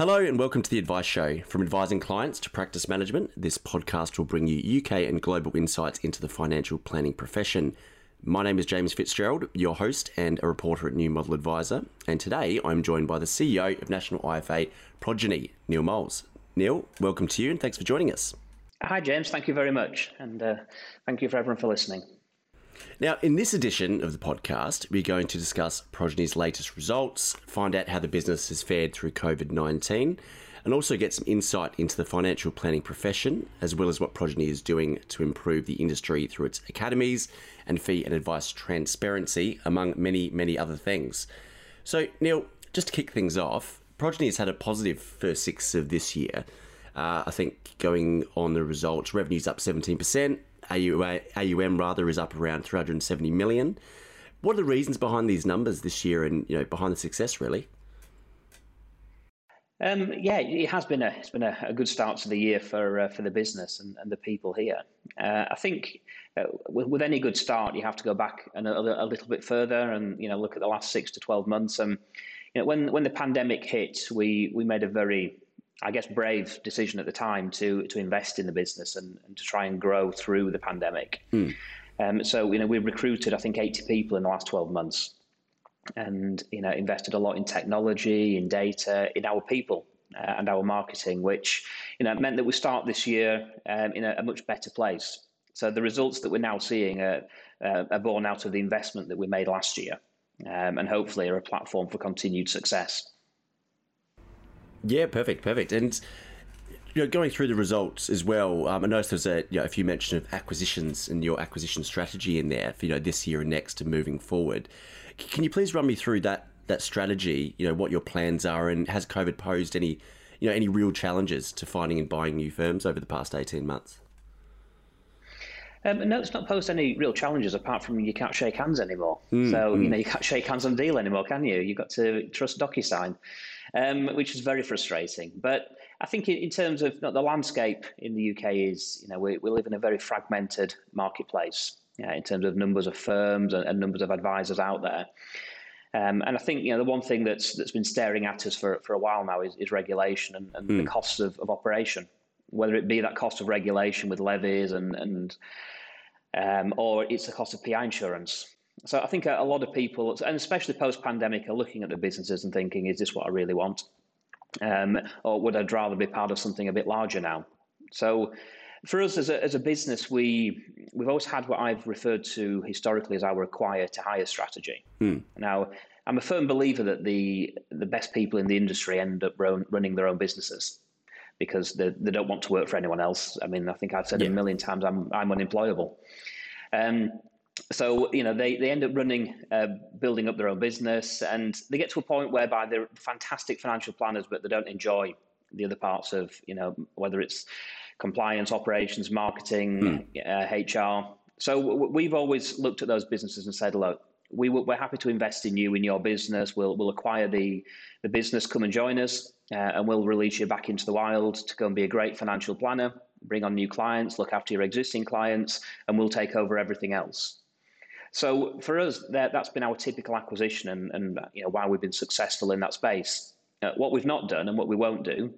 Hello and welcome to the Advice Show. From advising clients to practice management, this podcast will bring you UK and global insights into the financial planning profession. My name is James Fitzgerald, your host and a reporter at New Model Adviser, and today I'm joined by the CEO of National IFA Progeny, Neil Moles. Neil, welcome to you and thanks for joining us. Hi, James. Thank you very much, and uh, thank you for everyone for listening. Now, in this edition of the podcast, we're going to discuss Progeny's latest results, find out how the business has fared through COVID 19, and also get some insight into the financial planning profession, as well as what Progeny is doing to improve the industry through its academies and fee and advice transparency, among many, many other things. So, Neil, just to kick things off, Progeny has had a positive first six of this year. Uh, I think going on the results, revenue's up 17%, AUM rather is up around 370 million. What are the reasons behind these numbers this year and you know behind the success really? Um, yeah, it has been a it's been a, a good start to the year for uh, for the business and, and the people here. Uh, I think uh, with, with, any good start, you have to go back a, a, little bit further and you know look at the last six to twelve months. And you know when when the pandemic hit, we we made a very I guess, brave decision at the time to to invest in the business and, and to try and grow through the pandemic. Mm. Um, so, you know, we recruited, I think, 80 people in the last 12 months and, you know, invested a lot in technology, in data, in our people uh, and our marketing, which, you know, meant that we start this year um, in a, a, much better place. So the results that we're now seeing are, uh, are born out of the investment that we made last year um, and hopefully are a platform for continued success. Yeah, perfect, perfect. And you know, going through the results as well, um, I noticed there's a, you know, a few mention of acquisitions and your acquisition strategy in there for you know this year and next and moving forward. Can you please run me through that that strategy? You know what your plans are, and has COVID posed any you know any real challenges to finding and buying new firms over the past eighteen months? Um, no, it's not posed any real challenges apart from you can't shake hands anymore. Mm, so mm. you know you can't shake hands on deal anymore, can you? You've got to trust DocuSign um, which is very frustrating. But I think in, in terms of the landscape in the UK is, you know, we, we live in a very fragmented marketplace uh, in terms of numbers of firms and, and numbers of advisors out there. Um, and I think you know the one thing that's that's been staring at us for, for a while now is, is regulation and, and mm. the hmm. costs of, of operation, whether it be that cost of regulation with levies and and um, or it's the cost of PI insurance. So I think a, lot of people, and especially post pandemic, are looking at the businesses and thinking, is this what I really want? Um, or would I rather be part of something a bit larger now? So for us as a, as a business, we, we've always had what I've referred to historically as our acquire to hire strategy. Hmm. Now, I'm a firm believer that the, the best people in the industry end up run, running their own businesses because they, they don't want to work for anyone else. I mean, I think I've said yeah. a million times I'm, I'm unemployable. Um, so you know they, they end up running uh, building up their own business and they get to a point whereby they're fantastic financial planners but they don't enjoy the other parts of you know whether it's compliance operations marketing mm. uh, hr so w- we've always looked at those businesses and said look we w- we're happy to invest in you in your business. We'll, we'll acquire the, the business. Come and join us uh, and we'll release you back into the wild to go and be a great financial planner bring on new clients look after your existing clients and we'll take over everything else so for us, that, has been our typical acquisition and, and you know, why we've been successful in that space. Uh, what we've not done and what we won't do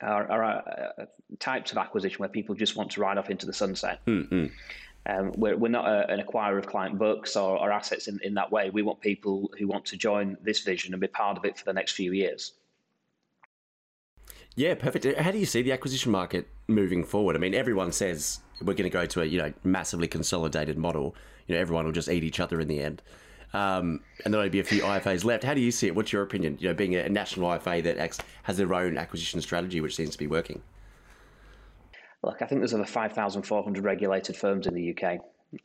are, are uh, types of acquisition where people just want to ride off into the sunset. Mm-hmm. Um, we're, we're not a, an acquirer of client books or, or assets in, in that way. We want people who want to join this vision and be part of it for the next few years. Yeah, perfect. How do you see the acquisition market moving forward? I mean, everyone says we're going to go to a you know massively consolidated model. You know, everyone will just eat each other in the end. Um, and there'll only be a few IFAs left. How do you see it? What's your opinion? You know, being a national IFA that acts, has their own acquisition strategy, which seems to be working. Look, I think there's over 5,400 regulated firms in the UK.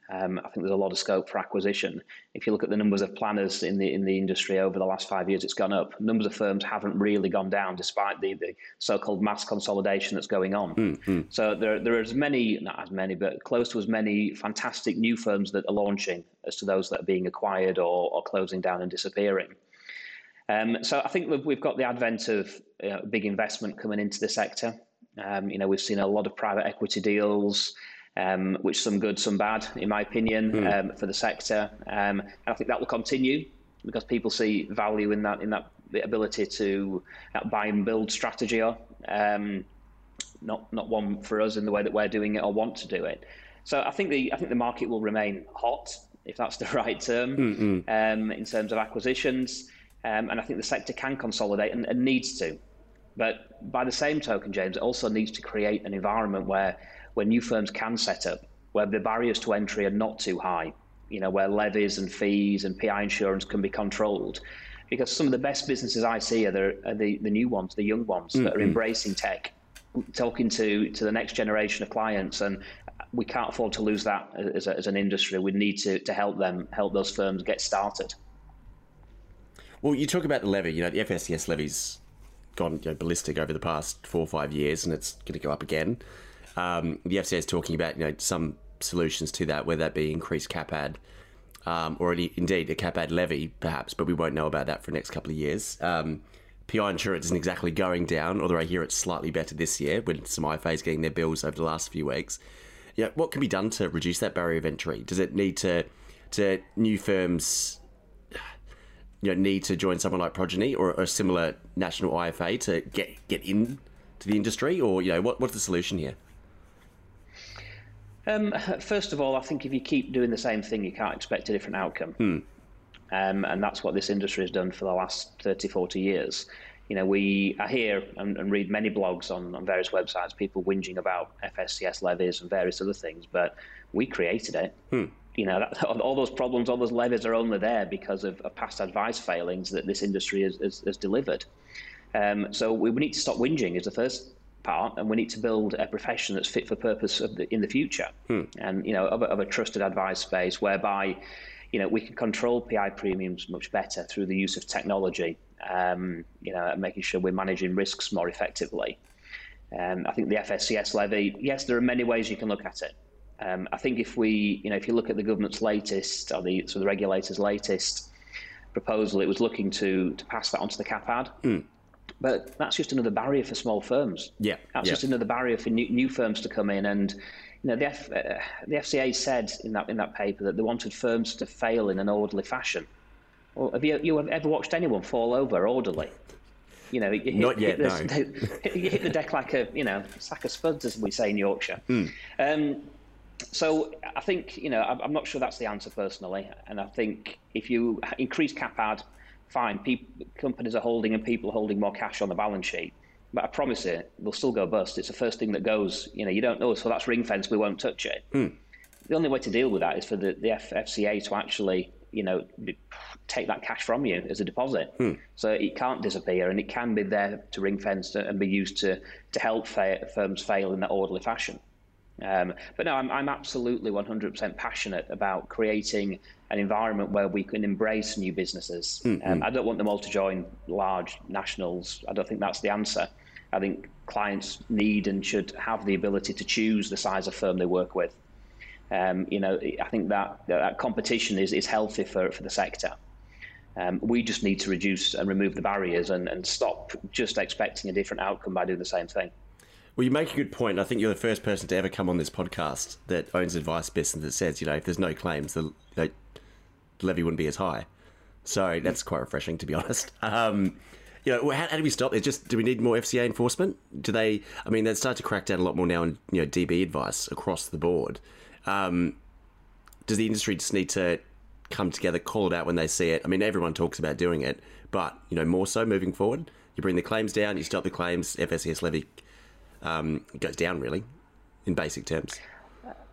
Um, I think there's a lot of scope for acquisition. If you look at the numbers of planners in the in the industry over the last five years, it's gone up. Numbers of firms haven't really gone down, despite the, the so-called mass consolidation that's going on. Mm-hmm. So there there are as many, not as many, but close to as many fantastic new firms that are launching as to those that are being acquired or, or closing down and disappearing. Um, so I think we've got the advent of you know, big investment coming into the sector. Um, you know, we've seen a lot of private equity deals um, which some good, some bad, in my opinion, mm. um, for the sector. Um, and I think that will continue. because people see value in that in that ability to buy and build strategy. Um, not not one for us in the way that we're doing it or want to do it. So I think the I think the market will remain hot, if that's the right term, um, in terms of acquisitions. Um, and I think the sector can consolidate and, and, needs to. But by the same token, James, it also needs to create an environment where where new firms can set up, where the barriers to entry are not too high. You know, where levies and fees and PI insurance can be controlled. Because some of the best businesses I see are the, are the, the new ones, the young ones mm-hmm. that are embracing tech talking to to the next generation of clients and we can't afford to lose that as, a, as an industry we need to, to help them help those firms get started well you talk about the levy you know the FSCS levy's gone you know, ballistic over the past four or five years and it's going to go up again um, the FCA is talking about you know some solutions to that whether that be increased cap ad um, or indeed a cap ad levy perhaps but we won't know about that for the next couple of years um, PI insurance isn't exactly going down, although I hear it's slightly better this year with some IFAs getting their bills over the last few weeks. Yeah, what can be done to reduce that barrier of entry? Does it need to to new firms you know need to join someone like Progeny or a similar national IFA to get get in to the industry, or you know what what's the solution here? Um, first of all, I think if you keep doing the same thing, you can't expect a different outcome. Hmm. Um, and that's what this industry has done for the last 30, 40 years. You know, we I hear and, and read many blogs on, on various websites, people whinging about FSCS levies and various other things, but we created it. Hmm. You know, that, all those problems, all those levies are only there because of, of past advice failings that this industry has, has, has delivered. Um, so we, we need to stop whinging is the first and we need to build a profession that's fit for purpose the, in the future, hmm. and you know, of a, of a trusted advice space whereby you know, we can control PI premiums much better through the use of technology. Um, you know, making sure we're managing risks more effectively. Um, I think the FSCS levy, yes, there are many ways you can look at it. Um, I think if we, you know, if you look at the government's latest or the so the regulator's latest proposal, it was looking to to pass that onto the CapAd. Mm. But that's just another barrier for small firms. Yeah, that's yeah. just another barrier for new, new firms to come in and you know, the, F, uh, the FCA said in that in that paper that they wanted firms to fail in an orderly fashion. Well, have you, you ever watched anyone fall over orderly? You know, you not hit, yet. Hit no. you hit the deck like a you know sack of spuds, as we say in Yorkshire. Mm. Um, so I think you know I'm not sure that's the answer personally, and I think if you increase cap ad, fine. People, companies are holding and people are holding more cash on the balance sheet. But I promise you, they'll still go bust. It's the first thing that goes. You know, you don't know, so that's ring fence. We won't touch it. Mm. The only way to deal with that is for the, the F- FCA to actually, you know, take that cash from you as a deposit. Mm. So it can't disappear, and it can be there to ring fence and be used to to help fa- firms fail in that orderly fashion. Um, but no, I'm, I'm absolutely 100% passionate about creating an environment where we can embrace new businesses. Mm-hmm. Um, I don't want them all to join large nationals. I don't think that's the answer. I think clients need and should have the ability to choose the size of firm they work with. Um, you know, I think that that competition is, is healthy for, for the sector. Um, we just need to reduce and remove the barriers and, and stop just expecting a different outcome by doing the same thing. Well, you make a good point. I think you're the first person to ever come on this podcast that owns advice business that says, you know, if there's no claims, the, the levy wouldn't be as high. So that's quite refreshing, to be honest. Um, you know, how, how, do we stop it? Just do we need more FCA enforcement? Do they? I mean, they start to crack down a lot more now on you know DB advice across the board. Um, does the industry just need to come together, call it out when they see it? I mean, everyone talks about doing it, but you know, more so moving forward. You bring the claims down, you stop the claims, FSCS levy um, it goes down really, in basic terms.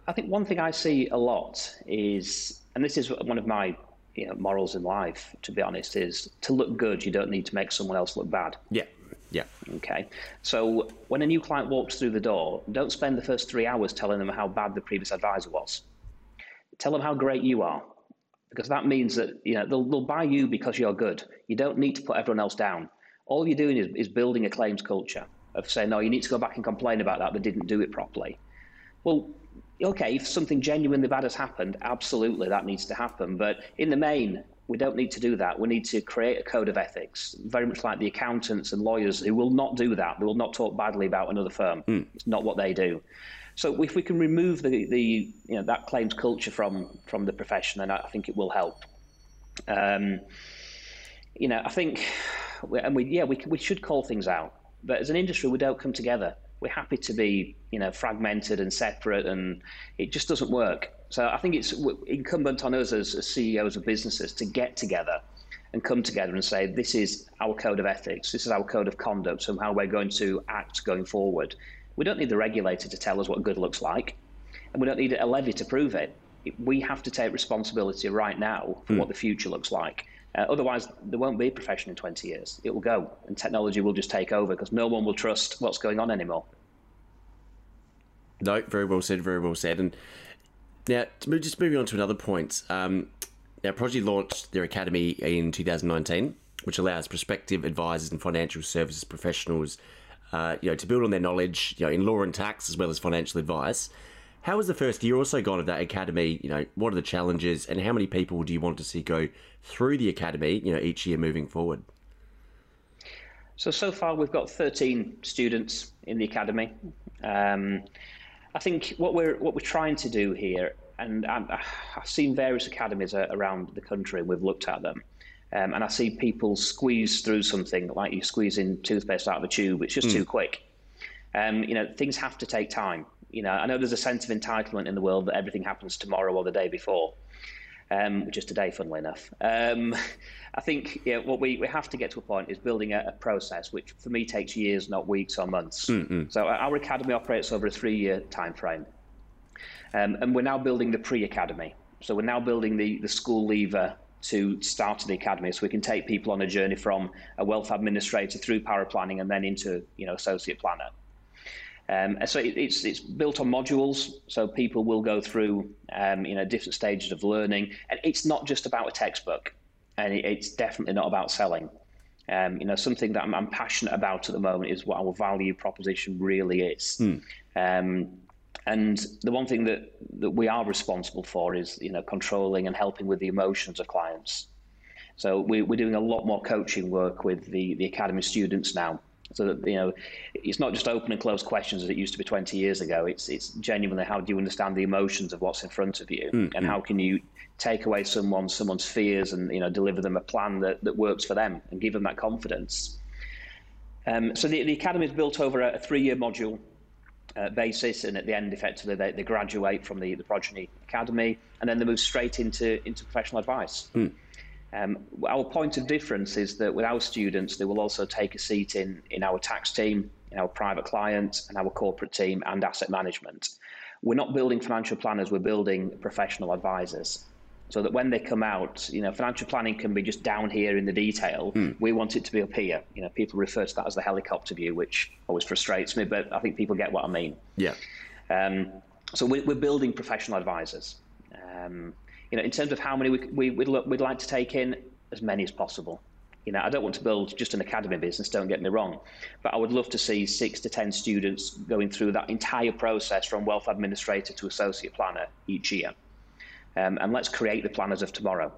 I think one thing I see a lot is, and this is one of my you know, morals in life, to be honest, is to look good, you don't need to make someone else look bad. Yeah. Yeah. Okay. So when a new client walks through the door, don't spend the first three hours telling them how bad the previous advisor was. Tell them how great you are, because that means that you know they'll, they'll buy you because you're good. You don't need to put everyone else down. All you're doing is, is building a claims culture of saying, no, you need to go back and complain about that, they didn't do it properly. Well, okay, if something genuinely bad has happened, absolutely that needs to happen. But in the main, we don't need to do that. We need to create a code of ethics, very much like the accountants and lawyers who will not do that. They will not talk badly about another firm. Mm. It's not what they do. So if we can remove the, the you know that claims culture from from the profession, then I think it will help. Um, you know, I think, and we yeah we we should call things out, but as an industry, we don't come together. We're happy to be you know fragmented and separate, and it just doesn't work. So I think it's incumbent on us as, as CEOs of businesses to get together and come together and say, this is our code of ethics, this is our code of conduct, and how we're going to act going forward. We don't need the regulator to tell us what good looks like, and we don't need a levy to prove it. We have to take responsibility right now for mm. what the future looks like. Uh, otherwise, there won't be a profession in 20 years. It will go, and technology will just take over because no one will trust what's going on anymore. No, very well said, very well said. And now, just moving on to another point. Um, now, Progeny launched their academy in 2019, which allows prospective advisors and financial services professionals, uh, you know, to build on their knowledge, you know, in law and tax as well as financial advice. How has the first year also gone of that academy? You know, what are the challenges, and how many people do you want to see go through the academy? You know, each year moving forward. So so far we've got 13 students in the academy. Um, I think what we're what we're trying to do here and i have seen various academies around the country. And we've looked at them, um, and I see people squeeze through something like you're squeezing toothpaste out of a tube. It's just mm. too quick. Um, you know, things have to take time. You know, I know there's a sense of entitlement in the world that everything happens tomorrow or the day before, um, which is today, funnily enough. Um, I think yeah, what we, we have to get to a point is building a, a process, which for me takes years, not weeks or months. Mm-hmm. So our academy operates over a three-year time frame. Um, and we're now building the pre-academy. So we're now building the, the school leaver to start the academy so we can take people on a journey from a wealth administrator through paraplanning and then into you know associate planner. Um, so it, it's it's built on modules, so people will go through um, you know different stages of learning, and it's not just about a textbook, and it, it's definitely not about selling. Um, you know, something that I'm, I'm, passionate about at the moment is what our value proposition really is. Mm. And the one thing that, that we are responsible for is, you know, controlling and helping with the emotions of clients. So we, we're doing a lot more coaching work with the, the academy students now. So that, you know, it's not just open and closed questions as it used to be 20 years ago. It's, it's genuinely how do you understand the emotions of what's in front of you mm-hmm. and how can you take away someone, someone's fears and, you know, deliver them a plan that, that works for them and give them that confidence. Um, so the, the academy is built over a, a three-year module uh, basis, and at the end, effectively, they, they graduate from the, the Progeny Academy, and then they move straight into, into professional advice. Mm. Um, our point of difference is that with our students, they will also take a seat in, in our tax team, in our private clients, and our corporate team, and asset management. We're not building financial planners, we're building professional advisors so that when they come out, you know, financial planning can be just down here in the detail. Mm. We want it to be up here. You know, people refer to that as the helicopter view, which always frustrates me, but I think people get what I mean. Yeah. Um, so we, are building professional advisors. Um, you know, in terms of how many we, we, we'd, we'd like to take in, as many as possible. You know, I don't want to build just an academy business, don't get me wrong, but I would love to see six to 10 students going through that entire process from wealth administrator to associate planner each year um, and let's create the planners of tomorrow.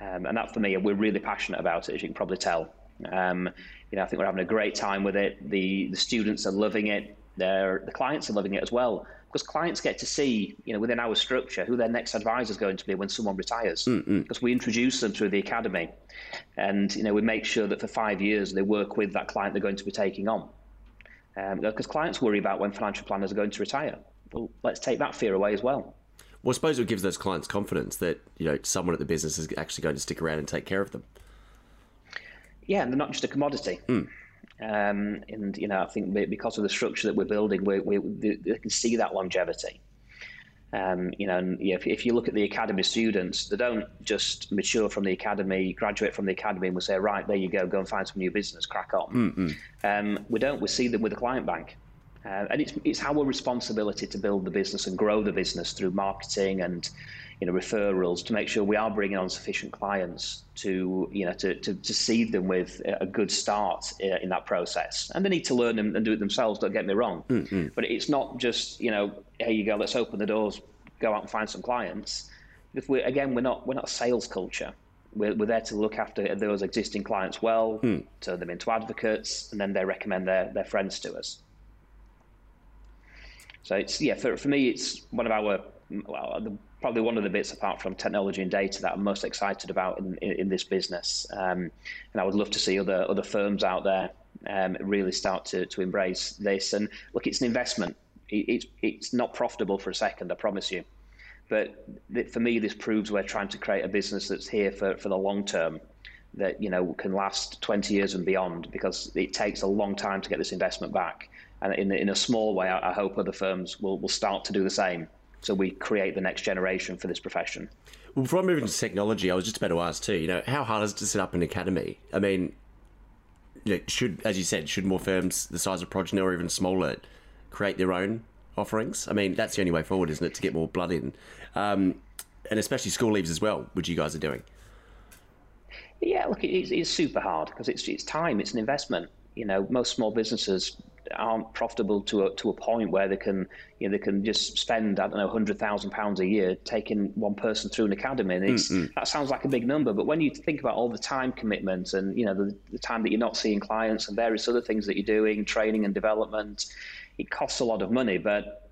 Um, and that for me, we're really passionate about it, as you can probably tell. Um, you know, I think we're having a great time with it. The the students are loving it. They're, the clients are loving it as well because clients get to see, you know, within our structure who their next advisor is going to be when someone retires. Mm-hmm. Because we introduce them through the academy, and you know, we make sure that for five years they work with that client they're going to be taking on. Because um, clients worry about when financial planners are going to retire. Well, let's take that fear away as well. Well, I suppose it gives those clients confidence that you know someone at the business is actually going to stick around and take care of them. Yeah, and they're not just a commodity. Mm. Um, and you know, I think because of the structure that we're building, we, we, they can see that longevity. Um, you know, and if, if, you look at the academy students, they don't just mature from the academy, graduate from the academy, and we say, right, there you go, go and find some new business, crack on. Um, we don't. We see them with the client bank. Uh, and it's, it's our responsibility to build the business and grow the business through marketing and you know referrals to make sure we are bringing on sufficient clients to you know to, to, to seed them with a good start uh, in that process. And they need to learn and, do it themselves don't get me wrong. Mm-hmm. but it's not just you know here you go let's open the doors go out and find some clients. If we again we're not we're not a sales culture. We're, we're there to look after those existing clients well mm. turn them into advocates and then they recommend their, their friends to us so it's yeah for, for me it's one of our well, the, probably one of the bits apart from technology and data that I'm most excited about in, in, in this business. Um, and I would love to see other other firms out there um, really start to, to embrace this. And look, it's an investment. It, it's it's not profitable for a second, I promise you. But for me, this proves we're trying to create a business that's here for, for the long term, that you know can last 20 years and beyond, because it takes a long time to get this investment back. And in, in a small way, I, I hope other firms will, will start to do the same. So we create the next generation for this profession. Well, before I move into technology, I was just about to ask too. You know, how hard is it to set up an academy? I mean, you know, should, as you said, should more firms the size of Progeny or even smaller create their own offerings? I mean, that's the only way forward, isn't it, to get more blood in, um, and especially school leaves as well, which you guys are doing. Yeah, look, it's, it's super hard because it's it's time, it's an investment. You know, most small businesses aren't profitable to a, to a point where they can you know they can just spend I don't know hundred thousand pounds a year taking one person through an academy. And it's, that sounds like a big number, but when you think about all the time commitments and you know the, the time that you're not seeing clients and various other things that you're doing, training and development, it costs a lot of money. But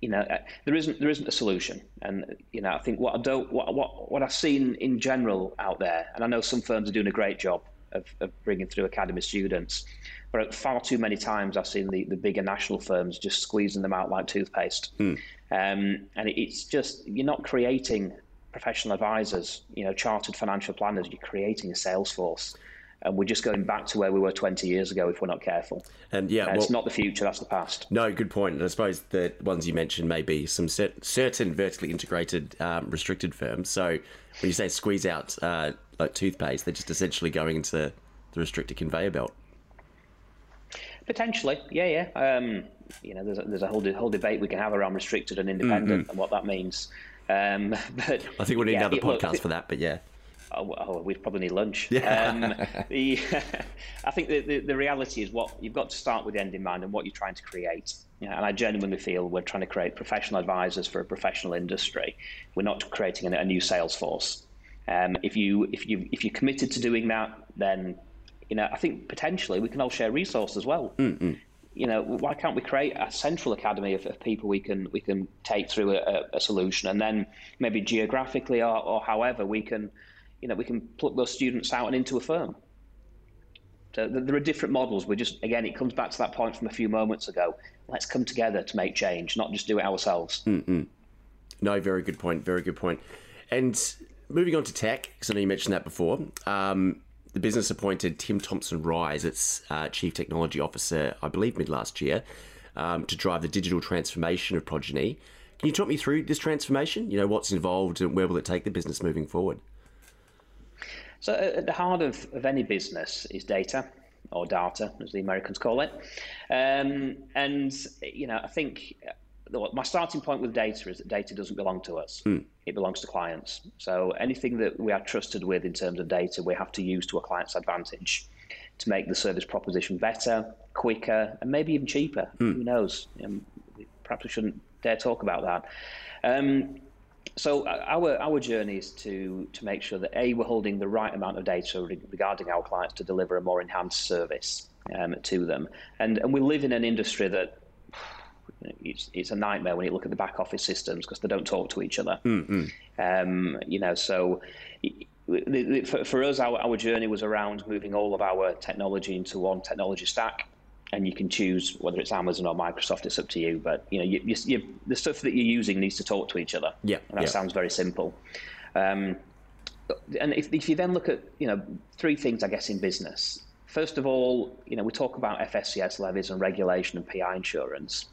you know, uh, there isn't there isn't a solution, and you know, I think what I don't what what what I've seen in general out there, and I know some firms are doing a great job of, of bringing through academy students, but far too many times I've seen the, the bigger national firms just squeezing them out like toothpaste. Um, and it's just, you're not creating professional advisors, you know, chartered financial planners, you're creating a sales force. And we're just going back to where we were 20 years ago if we're not careful. And yeah, well, it's not the future, that's the past. No, good point. And I suppose the ones you mentioned may be some certain vertically integrated, um, restricted firms. So when you say squeeze out uh, like toothpaste, they're just essentially going into the restricted conveyor belt. Potentially, yeah, yeah. Um, you know, there's a, there's a whole de- whole debate we can have around restricted and independent mm-hmm. and what that means. Um, but I think we need yeah, another podcast look, for that. But yeah. Oh, oh, we'd probably need lunch. Yeah. Um, the, I think the, the, the, reality is what you've got to start with the end in mind and what you're trying to create. and I genuinely feel we're trying to create professional advisors for a professional industry. We're not creating a, a new sales force. Um, if you if you if you're committed to doing that, then you know, I think potentially we can all share resources as well. Mm-mm. You know, why can't we create a central academy of, of people we can we can take through a, a, solution, and then maybe geographically or, or however we can, you know, we can pluck those students out and into a firm. So there are different models. We just again, it comes back to that point from a few moments ago. Let's come together to make change, not just do it ourselves. Mm-mm. No, very good point. Very good point. And moving on to tech, because I know you mentioned that before. Um, the business appointed Tim Thompson Rise, its uh, Chief Technology Officer, I believe, mid last year, um, to drive the digital transformation of Progeny. Can you talk me through this transformation? You know, what's involved and where will it take the business moving forward? So, at the heart of, of any business is data, or data, as the Americans call it. Um, and, you know, I think my starting point with data is that data doesn't belong to us. Mm. It belongs to clients. So anything that we are trusted with in terms of data, we have to use to a client's advantage to make the service proposition better, quicker, and maybe even cheaper. Mm. Who knows? Um, perhaps we shouldn't dare talk about that. Um, so uh, our our journey is to to make sure that a we're holding the right amount of data regarding our clients to deliver a more enhanced service um, to them, and and we live in an industry that it's, it's a nightmare when you look at the back office systems because they don't talk to each other. Mm-hmm. Um, you know, so for, for us, our, our journey was around moving all of our technology into one technology stack and you can choose whether it's Amazon or Microsoft. It's up to you. But you know, you, you, you, the stuff that you're using needs to talk to each other. Yeah, and that yeah. sounds very simple. Um, and if, if you then look at you know three things, I guess in business. First of all, you know we talk about FSCS levies and regulation and PI insurance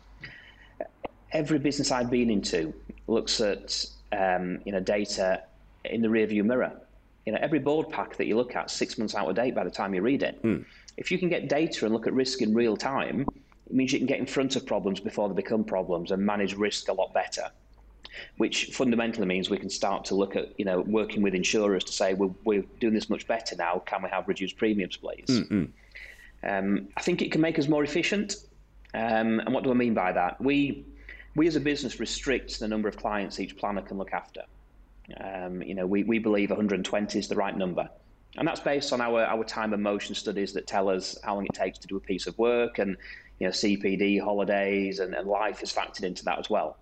every business I've been into looks at um, you know data in the rearview mirror. You know, every board pack that you look at six months out of date by the time you read it. Mm. If you can get data and look at risk in real time, it means you can get in front of problems before they become problems and manage risk a lot better. Which fundamentally means we can start to look at, you know, working with insurers to say we're, we're doing this much better now. Can we have reduced premiums, please? Mm-hmm. Um, I think it can make us more efficient. Um, and what do I mean by that? We we as a business restrict the number of clients each planner can look after. Um, you know, we, we believe 120 is the right number. And that's based on our, our time and motion studies that tell us how long it takes to do a piece of work and, you know, CPD, holidays and, and life is factored into that as well.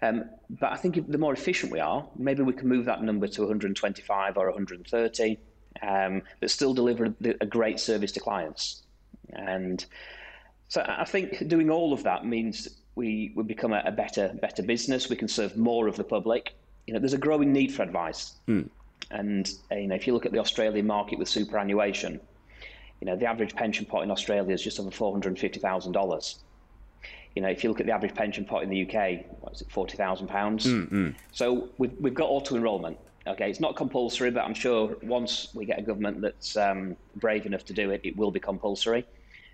Um, but I think the more efficient we are, maybe we can move that number to 125 or 130, um, but still deliver a great service to clients. And so I think doing all of that means we, we become a, a better better business. We can serve more of the public. You know, there's a growing need for advice. Mm. And uh, you know, if you look at the Australian market with superannuation, you know, the average pension pot in Australia is just over four hundred and fifty thousand dollars. You know, if you look at the average pension pot in the UK, what is it, forty thousand pounds? Mm-hmm. So we've we've got auto enrolment. Okay, it's not compulsory, but I'm sure once we get a government that's um, brave enough to do it, it will be compulsory.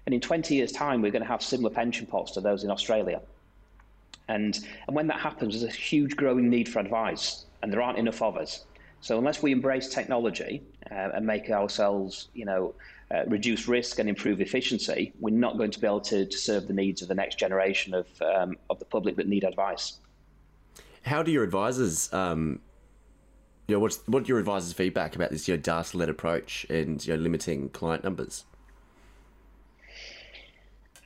And in 20 years' time, we're going to have similar pension pots to those in Australia. And, and when that happens, there's a huge growing need for advice, and there aren't enough of us. So unless we embrace technology uh, and make ourselves, you know, uh, reduce risk and improve efficiency, we're not going to be able to, to serve the needs of the next generation of, um, of the public that need advice. How do your advisors, um, you know, what's what your advisors' feedback about this, you know, data-led approach and you know, limiting client numbers?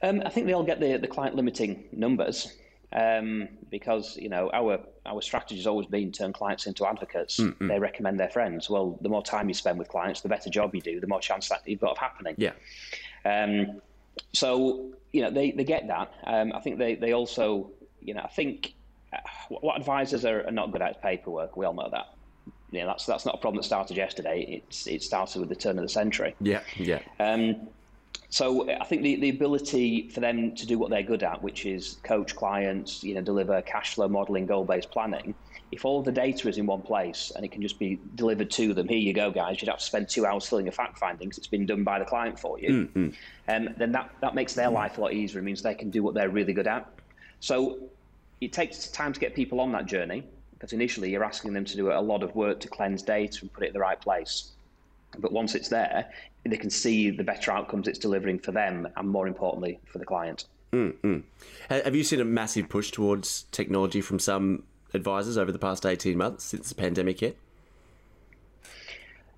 Um, I think they all get the, the client limiting numbers um, because you know our our strategy has always been turn clients into advocates. Mm-hmm. They recommend their friends. Well, the more time you spend with clients, the better job you do, the more chance that you've got of happening. Yeah. Um, so you know they, they get that. Um, I think they, they also you know I think uh, what advisors are, are not good at is paperwork. We all know that. Yeah, that's that's not a problem that started yesterday. It's it started with the turn of the century. Yeah, yeah. Um, so I think the, the ability for them to do what they're good at, which is coach clients, you know, deliver cash flow modeling, goal-based planning. If all the data is in one place and it can just be delivered to them, here you go, guys. You'd have to spend two hours filling a fact findings. It's been done by the client for you. Mm-hmm. Um, then that, that makes their life a lot easier. It means they can do what they're really good at. So it takes time to get people on that journey because initially you're asking them to do a lot of work to cleanse data and put it in the right place. But once it's there, they can see the better outcomes it's delivering for them and more importantly for the client. Mm-hmm. Have you seen a massive push towards technology from some advisors over the past 18 months since the pandemic hit?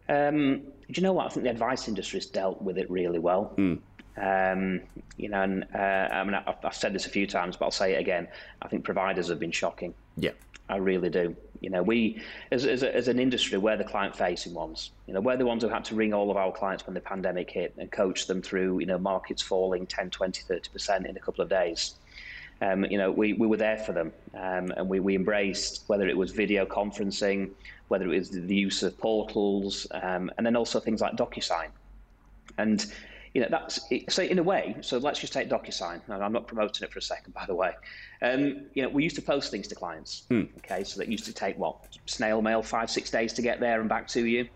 Um, do you know what? I think the advice industry has dealt with it really well. Mm. Um, you know, and uh, I mean, I've, I've, said this a few times, but I'll say it again. I think providers have been shocking. Yeah, I really do. You know, we as as, a, as an industry, we're the client-facing ones. You know, we're the ones who had to ring all of our clients when the pandemic hit and coach them through, you know, markets falling 10, 20, 30 percent in a couple of days. Um, you know, we, we were there for them, um, and we, we embraced whether it was video conferencing, whether it was the use of portals, um, and then also things like DocuSign. And you know, that's so in a way. So let's just take DocuSign. And I'm not promoting it for a second, by the way. Um, you know, we used to post things to clients. Mm. Okay, so that used to take what snail mail five six days to get there and back to you.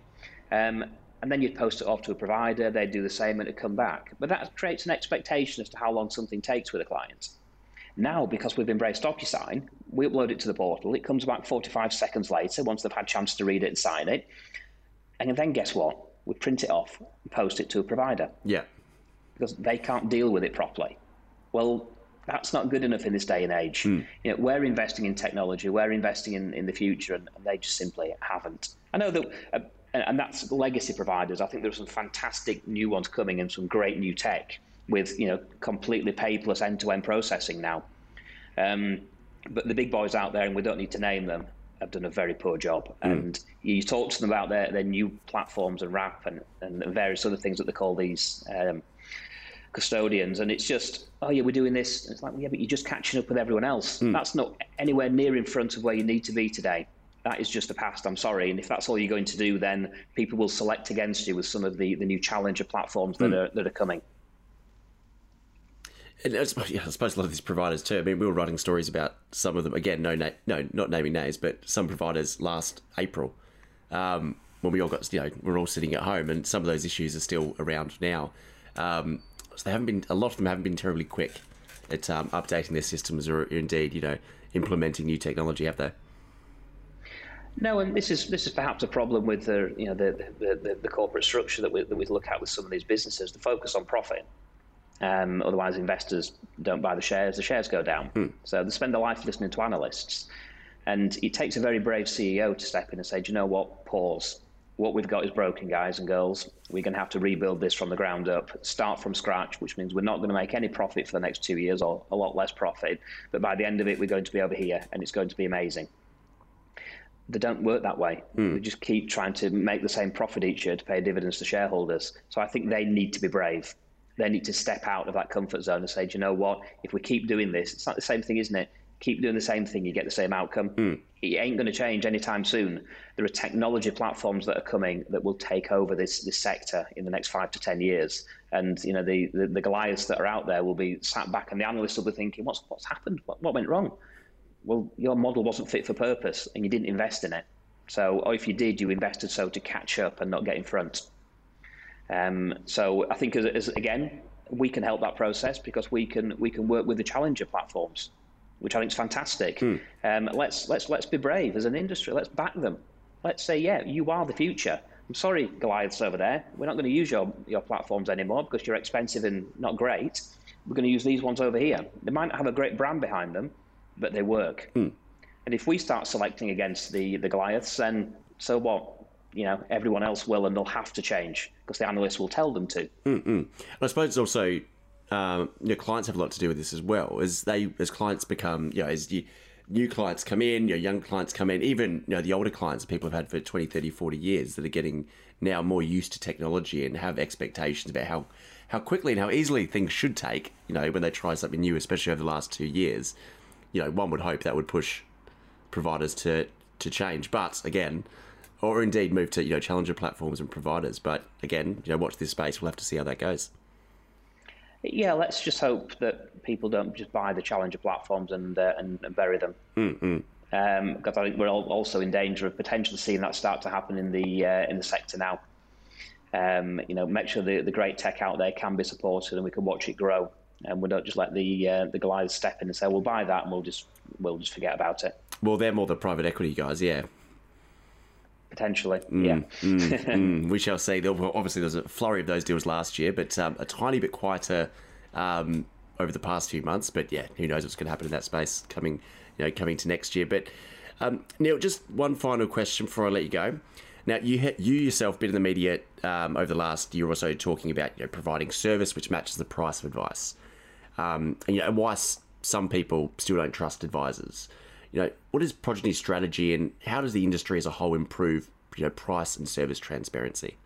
Um, and then you'd post it off to a provider. They'd do the same and it'd come back. But that creates an expectation as to how long something takes with a client. Now, because we've embraced DocuSign, we upload it to the portal. It comes back 45 seconds later once they've had a chance to read it and sign it. And then guess what? We print it off and post it to a provider. Yeah. Because they can't deal with it properly. Well, that's not good enough in this day and age. Mm. You know, we're investing in technology, we're investing in, in the future, and, and they just simply haven't. I know that, uh, and that's legacy providers. I think there are some fantastic new ones coming and some great new tech with you know completely paperless end-to-end processing now. Um, but the big boys out there, and we don't need to name them, have done a very poor job. Mm. And you talk to them about their, their new platforms and wrap and, and various other things that they call these um, custodians, and it's just, oh yeah, we're doing this. And it's like, well, yeah, but you're just catching up with everyone else. Mm. That's not anywhere near in front of where you need to be today. That is just the past. I'm sorry. And if that's all you're going to do, then people will select against you with some of the, the new challenger platforms that mm. are that are coming. And I suppose, yeah, I suppose a lot of these providers too. I mean, we were writing stories about some of them. Again, no, na- no, not naming names, but some providers last April, um, when we all got, you know, we're all sitting at home, and some of those issues are still around now. Um, so they haven't been. A lot of them haven't been terribly quick at um, updating their systems, or indeed, you know, implementing new technology, have they? No, and this is this is perhaps a problem with the you know the the, the corporate structure that we, that we look at with some of these businesses. The focus on profit um, otherwise, investors don't buy the shares. The shares go down. Mm. So they spend their life listening to analysts. And it takes a very brave CEO to step in and say, do you know what? Pause. what we've got is broken, guys and girls. We're going to have to rebuild this from the ground up, start from scratch, which means we're not going to make any profit for the next two years or a lot less profit. But by the end of it, we're going to be over here and it's going to be amazing. They don't work that way. Mm. They just keep trying to make the same profit each year to pay dividends to shareholders. So I think they need to be brave. They need to step out of that comfort zone and say, do you know what? If we keep doing this, it's not the same thing, isn't it? keep doing the same thing, you get the same outcome. Mm. It ain't going to change anytime soon. There are technology platforms that are coming that will take over this this sector in the next five to ten years. And you know the, the, the Goliaths that are out there will be sat back, and the analysts will be thinking, "What's what's happened? What, what went wrong?" Well, your model wasn't fit for purpose, and you didn't invest in it. So, or if you did, you invested so to catch up and not get in front. Um, so, I think as, as again, we can help that process because we can we can work with the challenger platforms which I think is fantastic. Mm. Um, let's let's let's be brave as an industry. Let's back them. Let's say, yeah, you are the future. I'm sorry, Goliaths over there. We're not going to use your your platforms anymore because you're expensive and not great. We're going to use these ones over here. They might not have a great brand behind them, but they work. Mm. And if we start selecting against the the Goliaths, then so what? You know, everyone else will, and they'll have to change because the analysts will tell them to. Mm-mm. I suppose it's also um, your clients have a lot to do with this as well. As they, as clients become, you know, as you, new clients come in, your young clients come in, even you know the older clients people have had for 20, 30, 40 years that are getting now more used to technology and have expectations about how how quickly and how easily things should take. You know, when they try something new, especially over the last two years, you know, one would hope that would push providers to to change. But again, or indeed move to you know challenger platforms and providers. But again, you know, watch this space. We'll have to see how that goes. Yeah, let's just hope that people don't just buy the challenger platforms and uh, and, and, bury them. Mm-hmm. Um, because I think we're also in danger of potentially seeing that start to happen in the uh, in the sector now. Um, you know, make sure the, the great tech out there can be supported and we can watch it grow, and we don't just let the uh, the Goliaths step in and say, "We'll buy that," and we'll just we'll just forget about it. Well, they're more the private equity guys, yeah. Potentially, mm, yeah. mm, mm. We shall see. Obviously, there's a flurry of those deals last year, but um, a tiny bit quieter um, over the past few months. But yeah, who knows what's going to happen in that space coming, you know, coming to next year. But um, Neil, just one final question before I let you go. Now, you ha- you yourself been in the media um, over the last year or so talking about you know, providing service which matches the price of advice, um, and you know, and why some people still don't trust advisors you know, what is Progeny's strategy and how does the industry as a whole improve, you know, price and service transparency?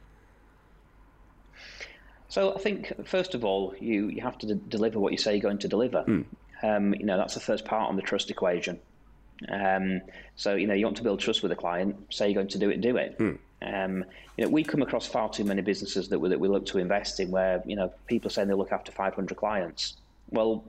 So I think first of all, you you have to d- deliver what you say you're going to deliver. Mm. Um, you know, that's the first part on the trust equation. Um, so you know, you want to build trust with a client. Say you're going to do it, do it. Mm. Um, you know, we come across far too many businesses that we, that we look to invest in where you know people are saying they look after 500 clients. Well,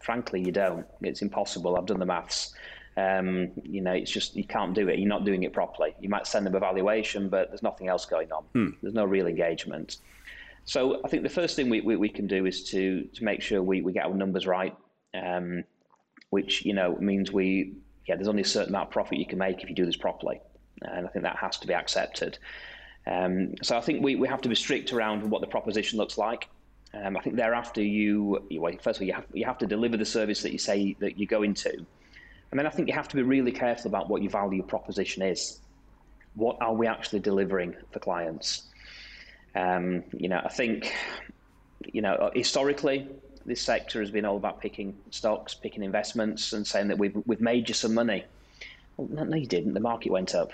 frankly, you don't. It's impossible. I've done the maths. Um, you know, it's just you can't do it. You're not doing it properly. You might send them evaluation, but there's nothing else going on. Hmm. There's no real engagement. So I think the first thing we, we, we, can do is to to make sure we, we get our numbers right, um, which you know means we yeah there's only a certain amount of profit you can make if you do this properly, and I think that has to be accepted. Um, so I think we, we have to be strict around what the proposition looks like. Um, I think thereafter you, you well, first of all you have you have to deliver the service that you say that you go into. And then I think you have to be really careful about what your value proposition is. What are we actually delivering for clients? Um, you know, I think, you know, historically, this sector has been all about picking stocks, picking investments, and saying that we've we've made you some money. Well, no, you didn't. The market went up.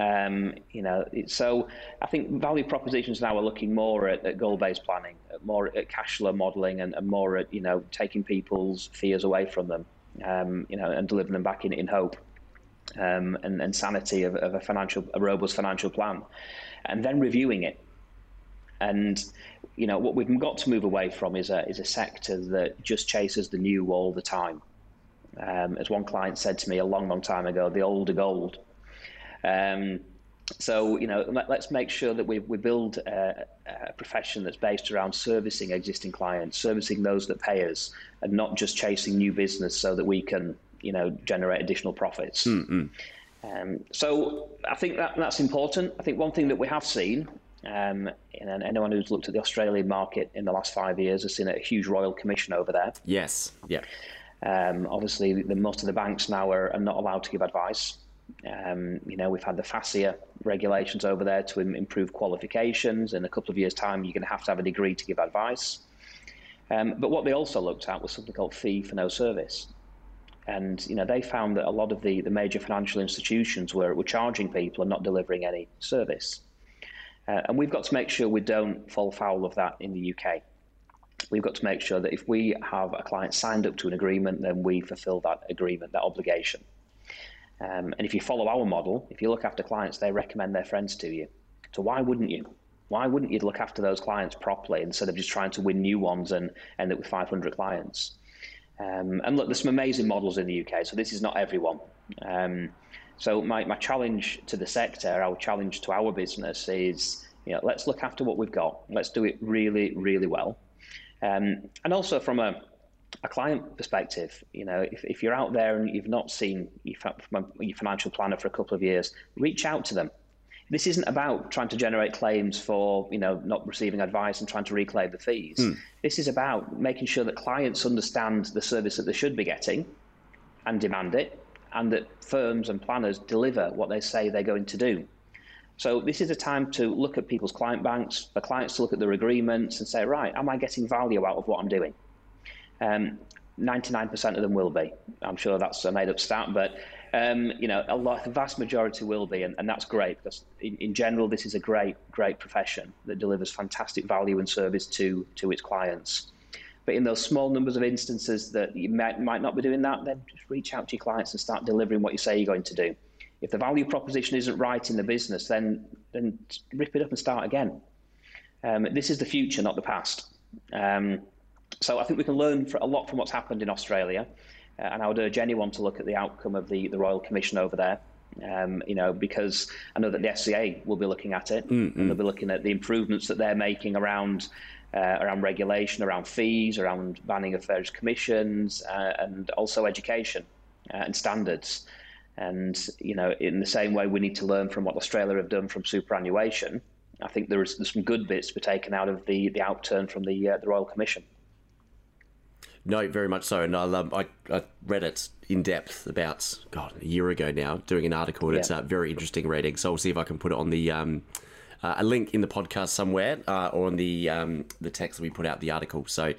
Um, you know, so I think value propositions now are looking more at, at goal-based planning, more at cash flow modelling, and, and, more at you know taking people's fears away from them um, you know, and delivering them back in, in hope um, and, and sanity of, of a financial, a robust financial plan, and then reviewing it. And you know what we've got to move away from is a is a sector that just chases the new all the time. Um, as one client said to me a long, long time ago, the older gold. Um, so you know, let, us make sure that we we build a, a, profession that's based around servicing existing clients, servicing those that pay us, and not just chasing new business so that we can you know generate additional profits. Mm-hmm. Um, so I think that that's important. I think one thing that we have seen, um, and anyone who's looked at the Australian market in the last five years has seen a huge royal commission over there. Yes. Yeah. Um, obviously, the, most of the banks now are, are, not allowed to give advice. Um, you know, we've had the FASEA regulations over there to improve qualifications. In a couple of years' time, you're going to have to have a degree to give advice. Um, but what they also looked at was something called fee for no service. And you know, they found that a lot of the, the major financial institutions were, were charging people and not delivering any service. Uh, and we've got to make sure we don't fall foul of that in the UK. We've got to make sure that if we have a client signed up to an agreement, then we fulfill that agreement, that obligation. Um, and if you follow our model, if you look after clients, they recommend their friends to you. So why wouldn't you? Why wouldn't you look after those clients properly instead of just trying to win new ones and end up with 500 clients? Um, and look, there's some amazing models in the UK, so this is not everyone. Um, so my, my challenge to the sector, our challenge to our business is, you know, let's look after what we've got. Let's do it really, really well. Um, and also from a, a client perspective, you know, if, if you're out there and you've not seen your, your financial planner for a couple of years, reach out to them. This isn't about trying to generate claims for, you know, not receiving advice and trying to reclaim the fees. Mm. This is about making sure that clients understand the service that they should be getting and demand it, and that firms and planners deliver what they say they're going to do. So this is a time to look at people's client banks, for clients to look at their agreements and say, right, am I getting value out of what I'm doing? Um, 99% of them will be. I'm sure that's a made-up stat, but um, you know, a lot, the vast majority will be, and, and that's great because in, in, general, this is a great, great profession that delivers fantastic value and service to to its clients. But in those small numbers of instances that you might, might not be doing that, then just reach out to your clients and start delivering what you say you're going to do. If the value proposition isn't right in the business, then then rip it up and start again. Um, this is the future, not the past. Um, so I think we can learn a lot from what's happened in Australia, uh, and I would urge anyone to look at the outcome of the, the Royal Commission over there. Um, you know, because I know that the FCA will be looking at it, mm-hmm. and they'll be looking at the improvements that they're making around uh, around regulation, around fees, around banning of various commissions, uh, and also education uh, and standards. And you know, in the same way, we need to learn from what Australia have done from superannuation. I think there is there's some good bits to be taken out of the the outturn from the uh, the Royal Commission. No, very much so. And I, um, I, I read it in depth about God a year ago now, doing an article, and yeah. it's a very interesting reading. So I'll see if I can put it on the um, uh, a link in the podcast somewhere uh, or on the um, the text that we put out the article. So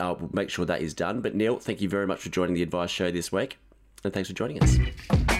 I'll make sure that is done. But Neil, thank you very much for joining the Advice Show this week and thanks for joining us.